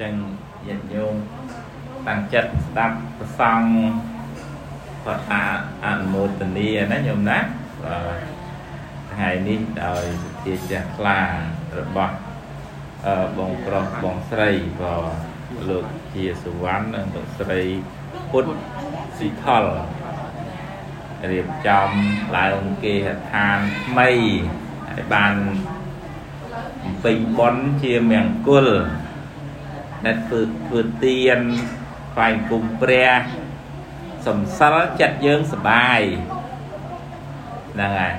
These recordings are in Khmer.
ចឹងញាតិញោមតាំងចិត្តស្ដាប់ប្រសង់គាត់ថាអនុមោទនាណាញោមណាបាទថ្ងៃនេះដោយសទ្ធាជ្រះថ្លារបស់អឺបងប្រុសបងស្រីក៏លោកជាសវណ្ណនិងលោកស្រីពុទ្ធស៊ីថលរៀបចំឡើងគេហដ្ឋានថ្មីហើយបានបំពេញបុណ្យជាមង្គល ដែលធ្វើធ្វើទៀនថ្វាយគុំព្រះសំសិលចិត្តយើងសបាយហ្នឹងហើយ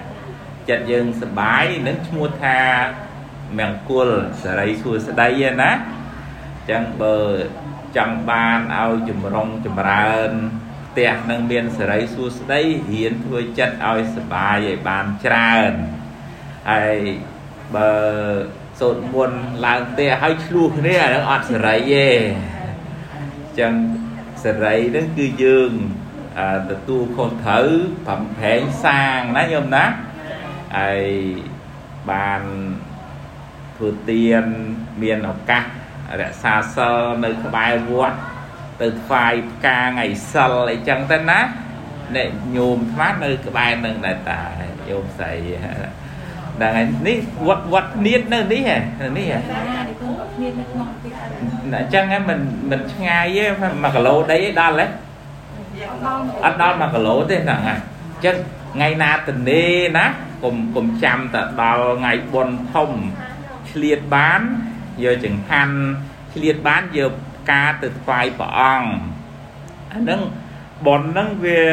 ចិត្តយើងសបាយនឹងឈ្មោះថាមង្គលសេរីសួស្តីណាអញ្ចឹងបើចង់បានឲ្យចម្រុងចម្រើនផ្ទះនឹងមានសេរីសួស្តីរៀនធ្វើចិត្តឲ្យសបាយឲ្យបានច្រើនហើយបើ សូត្រមុនឡើងផ្ទះឲ្យឆ្លោះគ្នាអានឹងអត់សេរីទេអញ្ចឹងសេរីនឹងគឺយើងទទួលខុសត្រូវបំផែងសាងណាញោមណាហើយបានធ្វើទៀនមានឱកាសរក្សាសិលនៅក្បែរវត្តទៅថ្វាយផ្កាថ្ងៃសិលអីចឹងទៅណាអ្នកញោមថ្មនៅក្បែរនឹងដែរតាញោមស្រី ដល់ថ្ងៃនេះវត្តវត្តនៀតនៅនេះហ៎នេះហ៎អញ្ចឹងហ្នឹងមិនមិនឆ្ងាយទេ1គីឡូដីឯដល់ហ៎អត់ដល់1គីឡូទេហ្នឹងហ่ะអញ្ចឹងថ្ងៃណាតនេណាកុំកុំចាំតែដល់ថ្ងៃបុណ្យធំឆ្លៀតបានយកចង្ហាន់ឆ្លៀតបានយកការទៅថ្វាយព្រះអង្គអាហ្នឹងបុណ្យហ្នឹងវា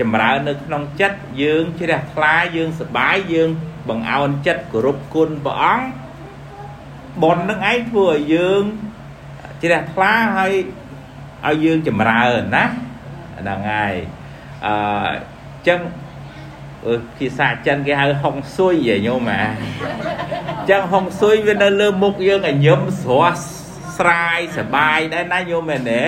ចម្រើននៅក្នុងចិត្តយើងជ្រះថ្លាយើងសប្បាយយើង បង្អោនចិត្តគោរពគុណព្រះអង្គបុណ្យនឹងឯងធ្វើឲ្យយើងជ្រះថ្លាហើយឲ្យយើងចម្រើនណាហ្នឹងហើយអឺចឹងភាសាចិនគេហៅហុងស៊ុយហ៎ញោមអាចឹងហុងស៊ុយវានៅលើមុខយើងឲ្យញឹមស្រស់ស្រាយសបាយដែរណាញោមមែនទេ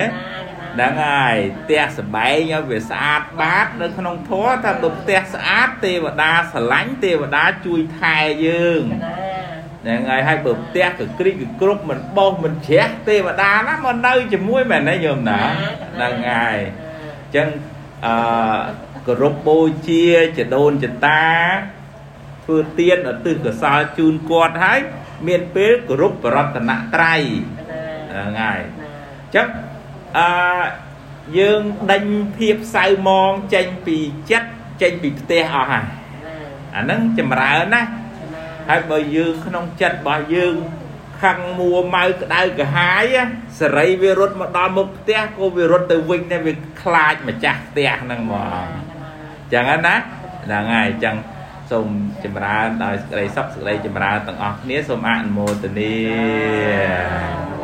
ហ្នឹងហើយផ្ទះសបែងឲ្យវាស្អាតបាតនៅក្នុងធម៌ថាបើផ្ទះស្អាតទេវតាស្រឡាញ់ទេវតាជួយថែយើងហ្នឹងហើយហើយបើផ្ទះកក្រិចកគ្រប់មិនបោសមិនជ្រះទេវតាណាមកនៅជាមួយមែនទេញោមណាហ្នឹងហើយអញ្ចឹងអឺគោរពបូជាចដូនចតាធ្វើទៀនឧទ្ទិសកុសលជូនគាត់ហើយមានពេលគោរពបរតនត្រ័យហ្នឹងហើយអញ្ចឹង អឺយើងដេញភាពសៅមងចេញពីចិត្តចេញពីផ្ទះអស់ហើយអាហ្នឹងចម្រើនណាហើយបើយើងក្នុងចិត្តរបស់យើងខឹងមួម៉ៅក្តៅក្រហាយសេរីវារត់មកដល់មុខផ្ទះក៏វារត់ទៅវិញដែរវាខ្លាចម្ចាស់ផ្ទះហ្នឹងហ្មងចឹងណាហ្នឹងហើយចឹងសូមចម្រើនដោយសេចក្តីសុខសេចក្តីចម្រើនទាំងអស់គ្នាសូមអនុមោទនា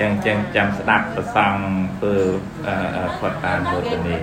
ចឹងចឹងចាំស្ដាប់ប្រសងធ្វើផុតតាមមោទនា